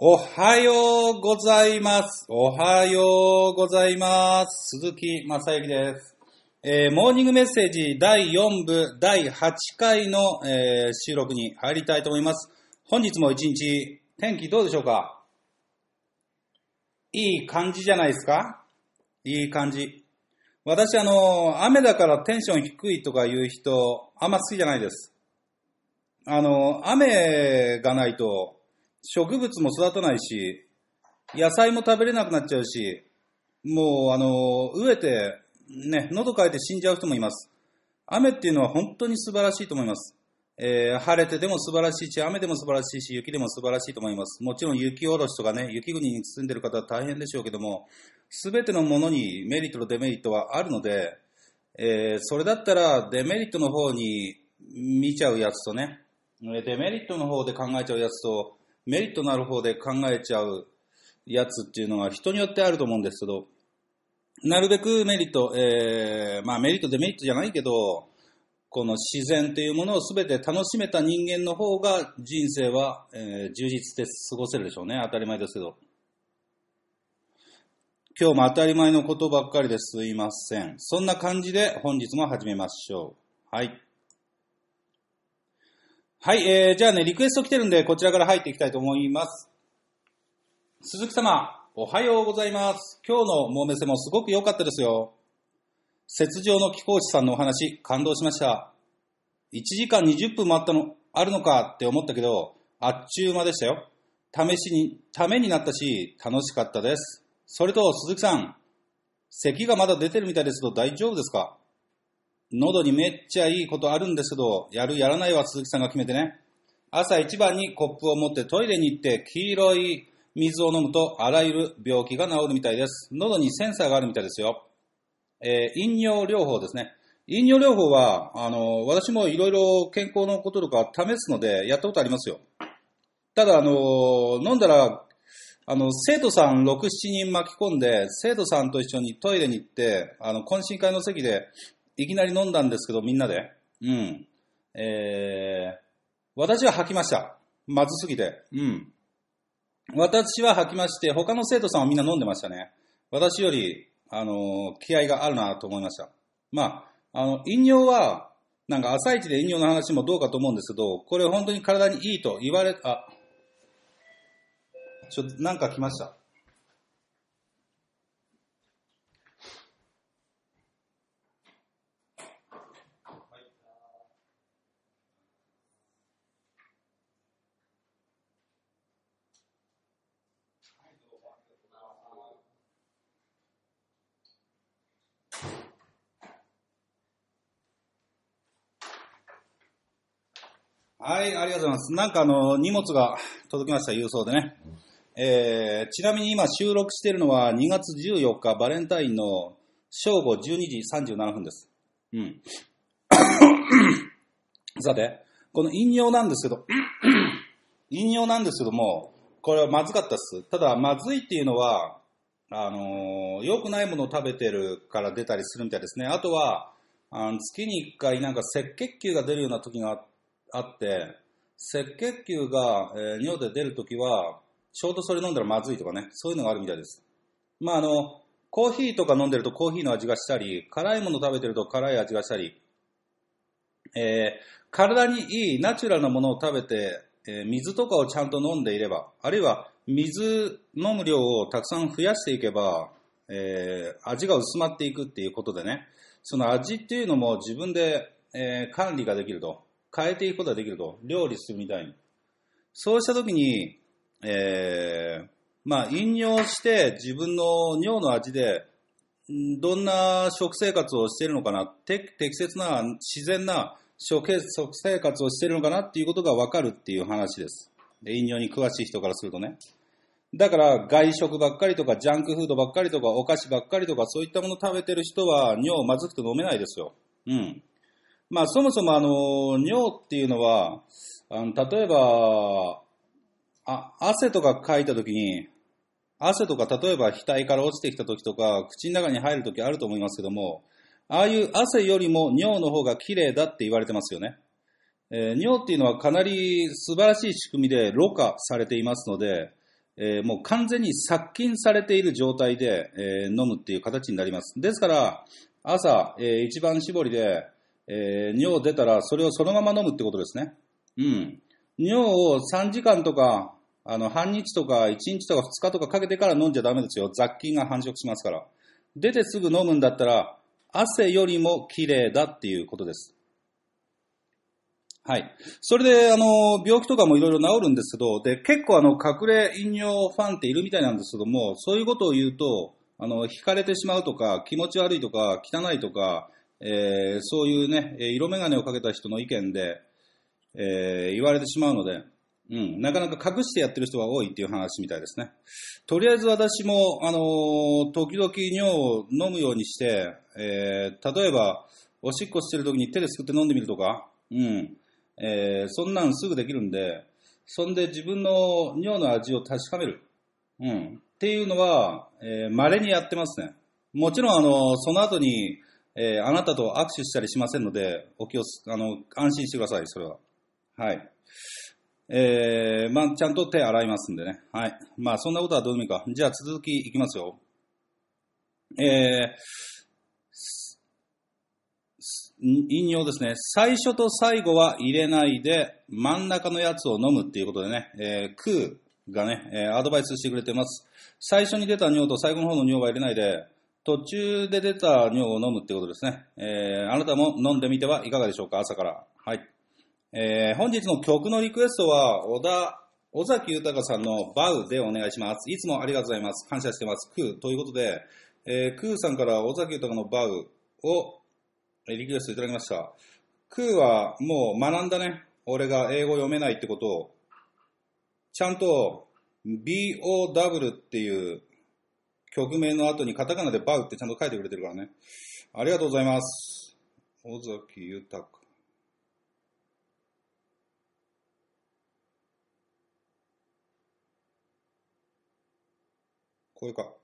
おはようございます。おはようございます。鈴木正幸です。えーモーニングメッセージ第4部第8回の、えー収録に入りたいと思います。本日も一日、天気どうでしょうか？いい感じじゃないですか？いい感じ。私、あの、雨だからテンション低いとかいう人、あんま好きじゃないです。あの、雨がないと、植物も育たないし、野菜も食べれなくなっちゃうし、もう、あの、飢えて、ね、喉乾いて死んじゃう人もいます。雨っていうのは本当に素晴らしいと思います。えー晴れてでも素晴らしいし、雨でも素晴らしいし、雪でも素晴らしいと思います。もちろん雪下ろしとかね、雪国に住んでる方は大変でしょうけども、すべてのものにメリットとデメリットはあるので、えーそれだったらデメリットの方に見ちゃうやつとね、デメリットの方で考えちゃうやつと、メリットのある方で考えちゃうやつっていうのは人によってあると思うんですけど、なるべくメリット、えーまあメリット、デメリットじゃないけど、この自然というものを全て楽しめた人間の方が人生は、えー充実して過ごせるでしょうね。当たり前ですけど。今日も当たり前のことばっかりですいません。そんな感じで本日も始めましょう。はい。はい、えー、じゃあね、リクエスト来てるんで、こちらから入っていきたいと思います。鈴木様、おはようございます。今日のモーメセもすごく良かったですよ。雪上の貴公子さんのお話、感動しました。1時間20分もあったの、あるのかって思ったけど、あっちゅう間でしたよ。試しに、ためになったし、楽しかったです。それと、鈴木さん、咳がまだ出てるみたいですけど大丈夫ですか？喉にめっちゃいいことあるんですけど、やるやらないは鈴木さんが決めてね。朝一番にコップを持ってトイレに行って黄色い水を飲むとあらゆる病気が治るみたいです。喉にセンサーがあるみたいですよ。えー飲尿療法ですね。飲尿療法は、あの、私もいろいろ健康のこととか試すのでやったことありますよ。ただ、あの、飲んだら、あの、生徒さん6、7人巻き込んで、生徒さんと一緒にトイレに行って、あの、懇親会の席で、いきなり飲んだんですけど、みんなで。うん。えー、私は吐きました。まずすぎて。うん。私は吐きまして、他の生徒さんはみんな飲んでましたね。私より、あの、気合があるなと思いました。まあ、あの、飲尿は、なんか朝一で飲尿の話もどうかと思うんですけど、これ本当に体にいいと言われ、あ、ちょっとなんか来ました。はい、ありがとうございます。なんかあの、荷物が届きました、郵送でね。えー、ちなみに今収録しているのは2月14日バレンタインの正午12時37分です。うん。さて、この飲料なんですけど、飲料なんですけども、これはまずかったです。ただ、まずいっていうのは、あのー良くないものを食べてるから出たりするみたいですね。あとは、あの月に1回なんか赤血球が出るような時があっあって、赤血球が、えー尿で出るときは、ちょうどそれ飲んだらまずいとかね、そういうのがあるみたいです。まああの、コーヒーとか飲んでるとコーヒーの味がしたり、辛いもの食べてると辛い味がしたり、えー体にいいナチュラルなものを食べて、えー水とかをちゃんと飲んでいれば、あるいは水飲む量をたくさん増やしていけば、えー味が薄まっていくっていうことでね、その味っていうのも自分で、えー管理ができると、変えていくことができると、料理するみたいに。そうしたときに、えーまあ、飲尿して自分の尿の味で、どんな食生活をしているのかな、て適切な自然な食生活をしているのかなっていうことが分かるっていう話です。で飲尿に詳しい人からするとね。だから外食ばっかりとかジャンクフードばっかりとかお菓子ばっかりとかそういったもの食べてる人は尿をまずくて飲めないですよ。うん。まあそもそもあの尿っていうのはあの例えばあ汗とかかいた時に汗とか例えば額から落ちてきた時とか口の中に入る時あると思いますけどもああいう汗よりも尿の方が綺麗だって言われてますよね。えー尿っていうのはかなり素晴らしい仕組みでろ過されていますので、えーもう完全に殺菌されている状態で、えー飲むっていう形になります。ですから、朝、えー一番搾りで、えー尿出たらそれをそのまま飲むってことですね。うん。尿を3時間とか、あの、半日とか1日とか2日とかかけてから飲んじゃダメですよ。雑菌が繁殖しますから。出てすぐ飲むんだったら、汗よりも綺麗だっていうことです。はい。それで、あの、病気とかもいろいろ治るんですけど、で、結構あの、隠れ飲尿ファンっているみたいなんですけども、そういうことを言うと、あの、惹かれてしまうとか、気持ち悪いとか、汚いとか、えーそういうね、色眼鏡をかけた人の意見で、えー言われてしまうので、うん、なかなか隠してやってる人が多いっていう話みたいですね。とりあえず私も、あのー時々尿を飲むようにして、えー例えば、おしっこしてる時に手ですくって飲んでみるとか、うん、えーそんなんすぐできるんで、そんで自分の尿の味を確かめる。うん。っていうのは、えー稀にやってますね。もちろん、あの、その後に、えーあなたと握手したりしませんので、お気を、あの、安心してください、それは。はい。えー、まあ、ちゃんと手洗いますんでね。はい。まあ、そんなことはどうでもいいか。じゃあ、続きいきますよ。えー、引用ですね。最初と最後は入れないで、真ん中のやつを飲むっていうことでね、えー、クーがね、えーアドバイスしてくれてます。最初に出た尿と最後の方の尿は入れないで、途中で出た尿を飲むってことですね。えーあなたも飲んでみてはいかがでしょうか、朝から。はい。えー本日の曲のリクエストは、小田、尾崎豊さんのバウでお願いします。いつもありがとうございます。感謝してます。クーということで、えークーさんから尾崎豊のバウをリクエストいただきました。クーはもう学んだね。俺が英語読めないってことを。ちゃんと BOW っていう曲名の後にカタカナでバウってちゃんと書いてくれてるからね。ありがとうございます。尾崎豊。これか。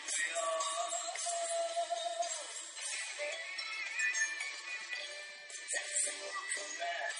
That's all for that.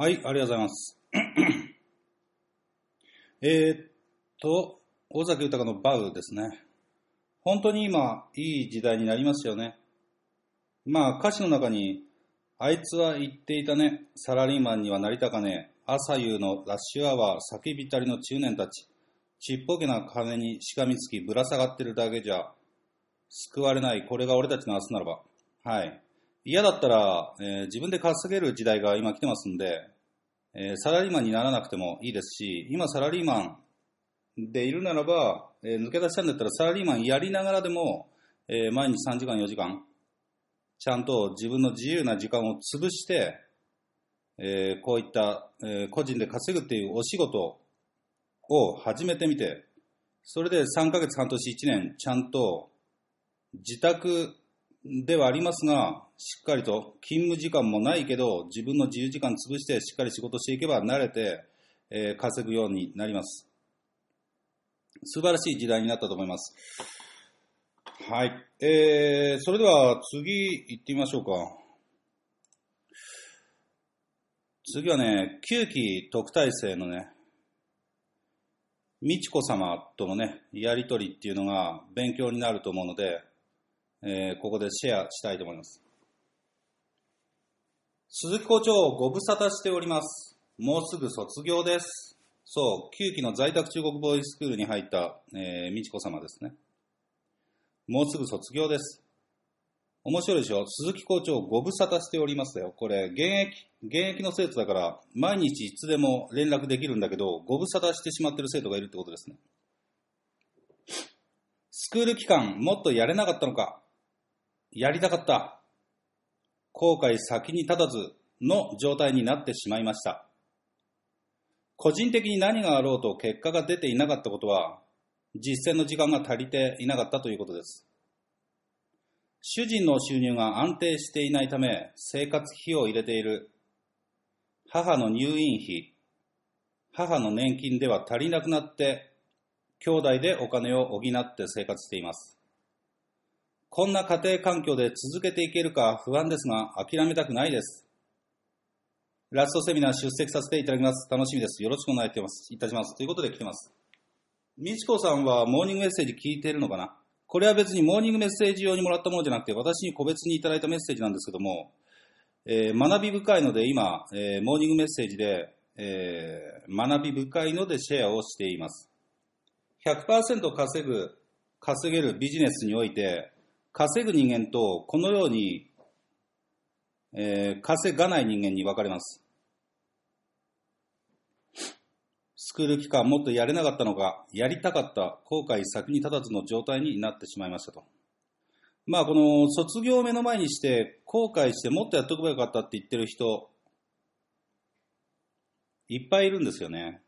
はい、ありがとうございます。えっと、尾崎豊のバウですね。本当に今、いい時代になりますよね。まあ、歌詞の中に、あいつは言っていたね、サラリーマンにはなりたかねえ、朝夕のラッシュアワー、叫びたりの中年たち、ちっぽけな金にしがみつきぶら下がってるだけじゃ、救われない、これが俺たちの明日ならば。はい。嫌だったら、えー自分で稼げる時代が今来てますんで、えーサラリーマンにならなくてもいいですし、今サラリーマンでいるならば、えー抜け出したんだったらサラリーマンやりながらでも、えー毎日3時間4時間、ちゃんと自分の自由な時間を潰して、えーこういった、えー個人で稼ぐっていうお仕事を始めてみて、それで3ヶ月、半年、1年、ちゃんと自宅ではありますが、しっかりと勤務時間もないけど、自分の自由時間潰してしっかり仕事していけば慣れて、えー稼ぐようになります。素晴らしい時代になったと思います。はい。えー、それでは次行ってみましょうか。次はね、9期特待生のね、美智子様とのね、やりとりっていうのが勉強になると思うので、えーここでシェアしたいと思います。鈴木校長、ご無沙汰しております。もうすぐ卒業です。そう、9期の在宅中国ボーイスクールに入った、えー、美智子様ですね。もうすぐ卒業です。面白いでしょ？鈴木校長、ご無沙汰しておりますよ。これ、現役、現役の生徒だから、毎日いつでも連絡できるんだけど、ご無沙汰してしまってる生徒がいるってことですね。スクール期間、もっとやれなかったのかやりたかった。後悔先に立たずの状態になってしまいました。個人的に何があろうと結果が出ていなかったことは、実践の時間が足りていなかったということです。主人の収入が安定していないため、生活費を入れている。母の入院費、母の年金では足りなくなって、兄弟でお金を補って生活しています。こんな家庭環境で続けていけるか不安ですが、諦めたくないです。ラストセミナー出席させていただきます。楽しみです。よろしくお願いいたします。ということで来てます。みちこさんはモーニングメッセージ聞いているのかな？これは別にモーニングメッセージ用にもらったものじゃなくて、私に個別にいただいたメッセージなんですけども、えー学び深いので今、えーモーニングメッセージで、えー学び深いのでシェアをしています。100%稼ぐ、稼げるビジネスにおいて、稼ぐ人間とこのように、えー稼がない人間に分かれます。スクール期間もっとやれなかったのか、やりたかった、後悔先に立たずの状態になってしまいましたと。まあ、この卒業を目の前にして、後悔してもっとやっとけばよかったって言ってる人、いっぱいいるんですよね。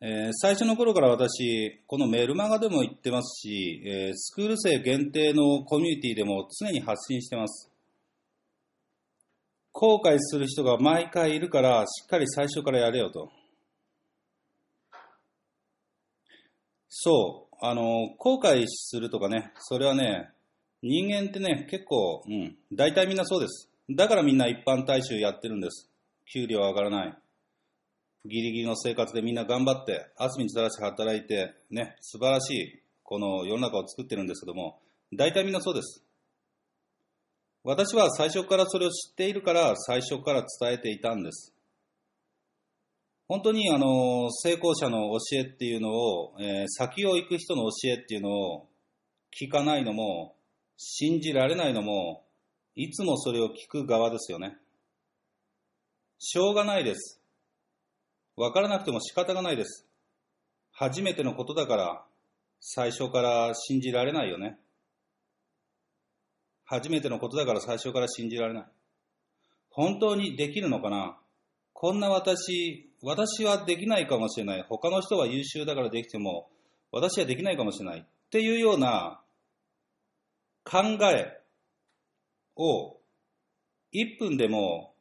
えー最初の頃から私、このメルマガでも言ってますし、えースクール生限定のコミュニティでも常に発信してます。後悔する人が毎回いるから、しっかり最初からやれよと。そう、あの、後悔するとかね、それはね、人間ってね、結構、うん、大体みんなそうです。だからみんな一般大衆やってるんです。給料上がらない。ギリギリの生活でみんな頑張って、汗水垂らして働いて、ね、素晴らしい、この世の中を作ってるんですけども、大体みんなそうです。私は最初からそれを知っているから、最初から伝えていたんです。本当にあの成功者の教えっていうのを、えー先を行く人の教えっていうのを聞かないのも、信じられないのも、いつもそれを聞く側ですよね。しょうがないです。わからなくても仕方がないです。初めてのことだから、最初から信じられないよね。初めてのことだから最初から信じられない。本当にできるのかな？こんな私、私はできないかもしれない。他の人は優秀だからできても、私はできないかもしれない。っていうような考えを1分でも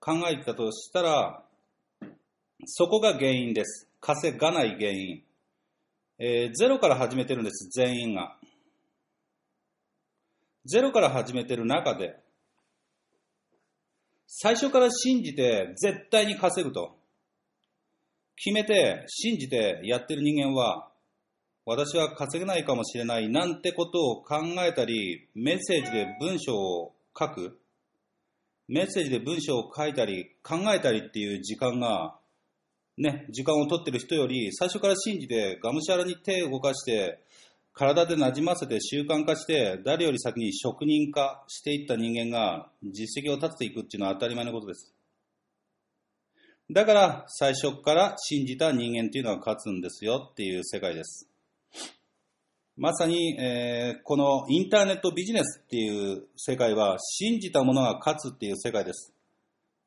考えたとしたら、そこが原因です。稼がない原因。えーゼロから始めてるんです、全員が。ゼロから始めてる中で、最初から信じて絶対に稼ぐと。決めて、信じてやってる人間は、私は稼げないかもしれないなんてことを考えたり、メッセージで文章を書く、メッセージで文章を書いたり、考えたりっていう時間が、ね、時間を取ってる人より、最初から信じて、がむしゃらに手を動かして、体で馴染ませて習慣化して、誰より先に職人化していった人間が実績を立てていくっていうのは当たり前のことです。だから、最初から信じた人間っていうのは勝つんですよっていう世界です。まさに、えーこのインターネットビジネスっていう世界は、信じたものが勝つっていう世界です。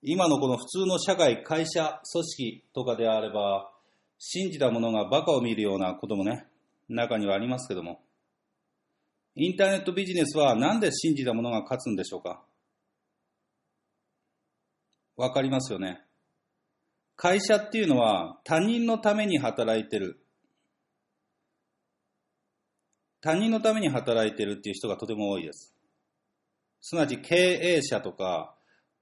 今のこの普通の社会、会社、組織とかであれば、信じたものがバカを見るようなこともね、中にはありますけども、インターネットビジネスはなんで信じたものが勝つんでしょうかわかりますよね。会社っていうのは他人のために働いてる。他人のために働いてるっていう人がとても多いです。すなわち経営者とか、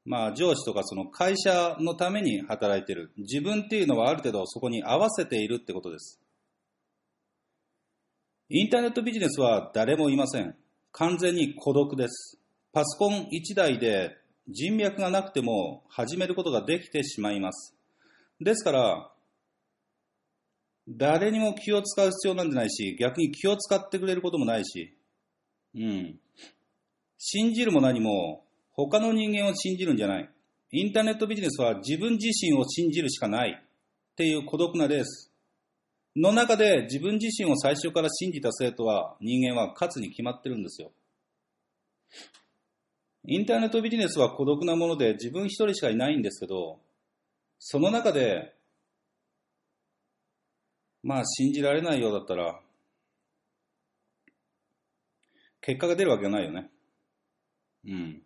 まあ上司とかその会社のために働いてる。自分っていうのはある程度そこに合わせているってことです。インターネットビジネスは誰もいません。完全に孤独です。パソコン1台で人脈がなくても始めることができてしまいます。ですから、誰にも気を使う必要なんてないし、逆に気を使ってくれることもないし、うん。信じるも何も他の人間を信じるんじゃない。インターネットビジネスは自分自身を信じるしかないっていう孤独なレース。の中で自分自身を最初から信じた生徒は人間は勝つに決まってるんですよ。インターネットビジネスは孤独なもので自分一人しかいないんですけど、その中で、まあ信じられないようだったら、結果が出るわけがないよね。うん。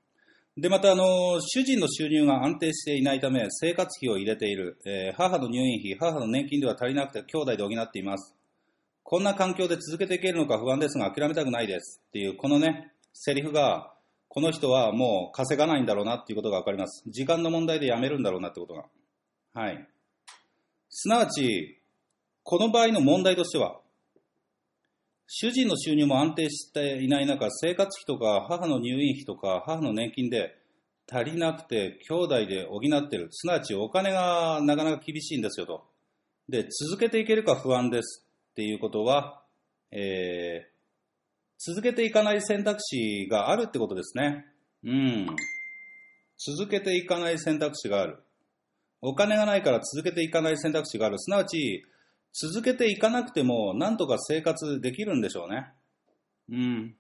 で、また、あの、主人の収入が安定していないため、生活費を入れている。えー母の入院費、母の年金では足りなくて、兄弟で補っています。こんな環境で続けていけるのか不安ですが、諦めたくないです。っていう、このね、セリフが、この人はもう稼がないんだろうなっていうことがわかります。時間の問題で辞めるんだろうなってことが。はい。すなわち、この場合の問題としては、主人の収入も安定していない中、生活費とか母の入院費とか母の年金で足りなくて兄弟で補ってる。すなわちお金がなかなか厳しいんですよと。で、続けていけるか不安ですっていうことは、えー、続けていかない選択肢があるってことですね。うん。続けていかない選択肢がある。お金がないから続けていかない選択肢がある。すなわち、続けていかなくても、なんとか生活できるんでしょうね。うん。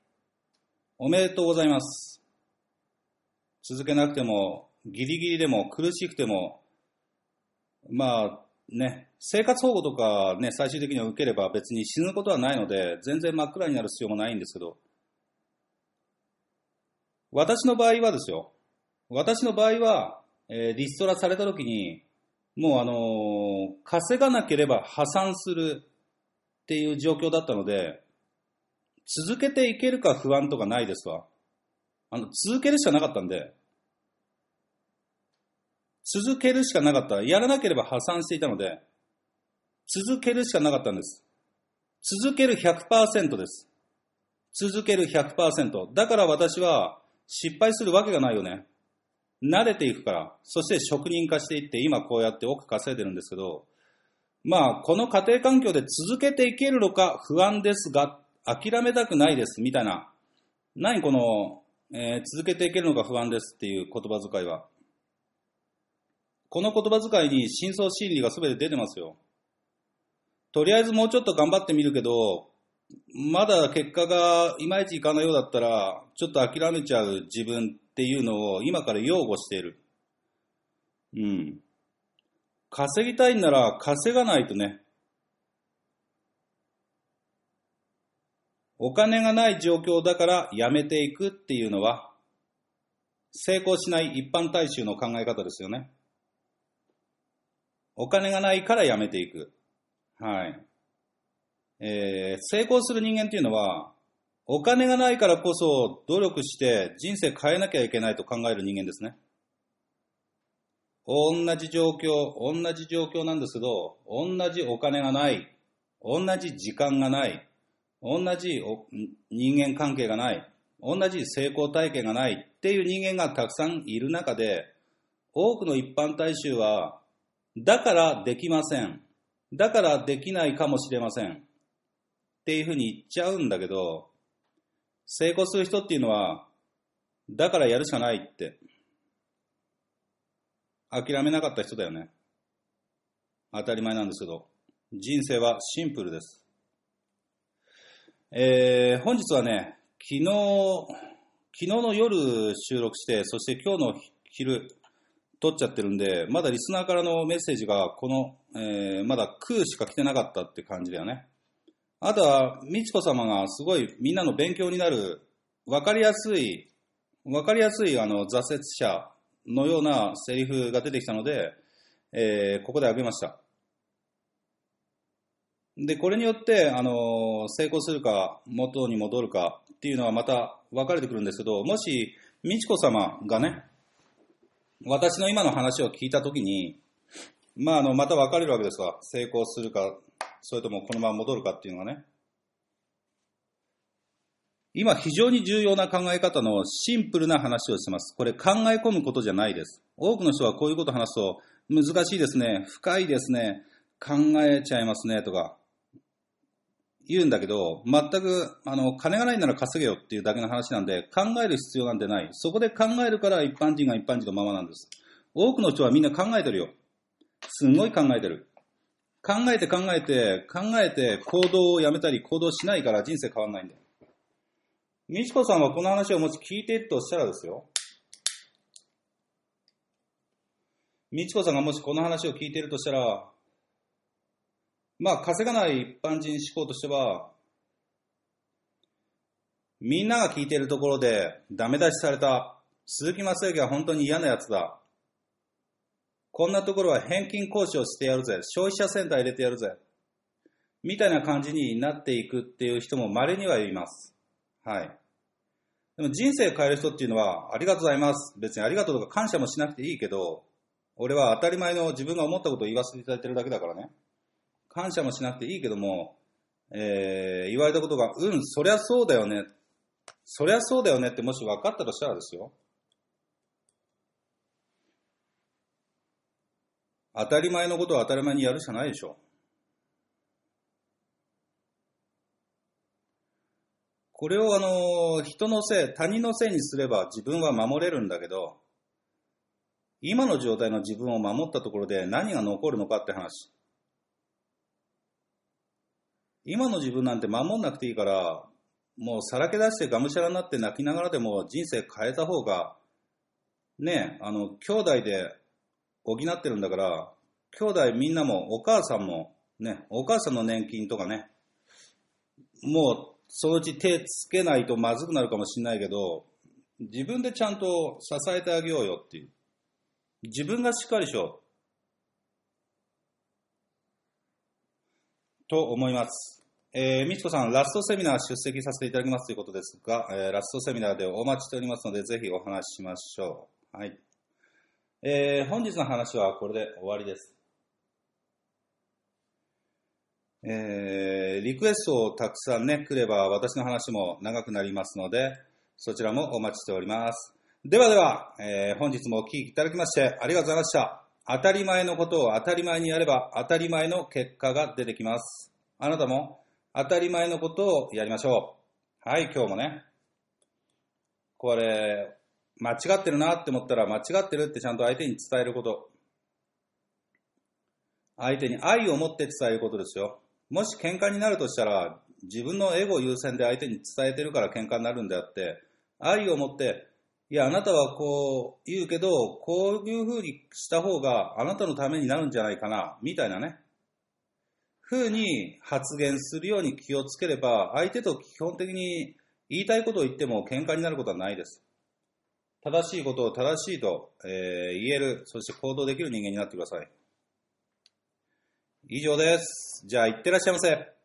おめでとうございます。続けなくても、ギリギリでも苦しくても、まあね、生活保護とかね、最終的には受ければ別に死ぬことはないので、全然真っ暗になる必要もないんですけど、私の場合はですよ、私の場合は、えー、リストラされた時に、もうあのー、稼がなければ破産するっていう状況だったので、続けていけるか不安とかないですわ。あの、続けるしかなかったんで、続けるしかなかった。やらなければ破産していたので、続けるしかなかったんです。続ける100%です。続ける100%。だから私は失敗するわけがないよね。慣れていくから、そして職人化していって、今こうやって億稼いでるんですけど、まあ、この家庭環境で続けていけるのか不安ですが、諦めたくないです、みたいな。何この、えー、続けていけるのか不安ですっていう言葉遣いは。この言葉遣いに真相心理が全て出てますよ。とりあえずもうちょっと頑張ってみるけど、まだ結果がいまいちいかないようだったら、ちょっと諦めちゃう自分っていうのを今から擁護している。うん。稼ぎたいんなら稼がないとね。お金がない状況だからやめていくっていうのは、成功しない一般大衆の考え方ですよね。お金がないからやめていく。はい。えー、成功する人間っていうのは、お金がないからこそ努力して人生変えなきゃいけないと考える人間ですね。同じ状況、同じ状況なんですけど、同じお金がない、同じ時間がない、同じ人間関係がない、同じ成功体験がないっていう人間がたくさんいる中で、多くの一般大衆は、だからできません。だからできないかもしれません。っていうふうに言っちゃうんだけど、成功する人っていうのは、だからやるしかないって、諦めなかった人だよね。当たり前なんですけど、人生はシンプルです。えー、本日はね、昨日、昨日の夜収録して、そして今日の昼、撮っちゃってるんで、まだリスナーからのメッセージが、この、えー、まだ空しか来てなかったって感じだよね。あとは、美智子様がすごいみんなの勉強になる、わかりやすい、わかりやすいあの挫折者のようなセリフが出てきたので、えー、ここで挙げました。で、これによって、あの、成功するか、元に戻るかっていうのはまた分かれてくるんですけど、もし、美智子様がね、私の今の話を聞いたときに、まあ、あの、また分かれるわけですわ。成功するか、それともこのまま戻るかっていうのがね。今非常に重要な考え方のシンプルな話をしてます。これ考え込むことじゃないです。多くの人はこういうことを話すと難しいですね、深いですね、考えちゃいますねとか言うんだけど、全くあの金がないなら稼げよっていうだけの話なんで考える必要なんてない。そこで考えるから一般人が一般人のままなんです。多くの人はみんな考えてるよ。すんごい考えてる。考えて考えて、考えて行動をやめたり行動しないから人生変わんないんだよ。美智子さんはこの話をもし聞いてるとしたらですよ。美智子さんがもしこの話を聞いているとしたら、まあ稼がない一般人思考としては、みんなが聞いているところでダメ出しされた鈴木正幸は本当に嫌なやつだ。こんなところは返金交渉してやるぜ。消費者センター入れてやるぜ。みたいな感じになっていくっていう人も稀にはいます。はい。でも人生変える人っていうのは、ありがとうございます。別にありがとうとか感謝もしなくていいけど、俺は当たり前の自分が思ったことを言わせていただいてるだけだからね。感謝もしなくていいけども、えー、言われたことが、うん、そりゃそうだよね。そりゃそうだよねってもし分かったとしたらですよ。当たり前のことを当たり前にやるしかないでしょ。これをあの、人のせい、他人のせいにすれば自分は守れるんだけど、今の状態の自分を守ったところで何が残るのかって話。今の自分なんて守んなくていいから、もうさらけ出してがむしゃらになって泣きながらでも人生変えた方が、ね、あの、兄弟で補ってるんだから、兄弟みんなもお母さんも、ね、お母さんの年金とかね、もうそのうち手つけないとまずくなるかもしれないけど、自分でちゃんと支えてあげようよっていう。自分がしっかりしよう。と思います。えー、みちこさん、ラストセミナー出席させていただきますということですが、えー、ラストセミナーでお待ちしておりますので、ぜひお話ししましょう。はい。えー、本日の話はこれで終わりです。えー、リクエストをたくさんね、来れば私の話も長くなりますので、そちらもお待ちしております。ではでは、えー、本日もお聴きいただきましてありがとうございました。当たり前のことを当たり前にやれば当たり前の結果が出てきます。あなたも当たり前のことをやりましょう。はい、今日もね。これ、間違ってるなって思ったら間違ってるってちゃんと相手に伝えること。相手に愛を持って伝えることですよ。もし喧嘩になるとしたら、自分のエゴ優先で相手に伝えてるから喧嘩になるんであって、愛を持って、いや、あなたはこう言うけど、こういう風にした方があなたのためになるんじゃないかな、みたいなね。風に発言するように気をつければ、相手と基本的に言いたいことを言っても喧嘩になることはないです。正しいことを正しいと、えー、言える、そして行動できる人間になってください。以上です。じゃあ、いってらっしゃいませ。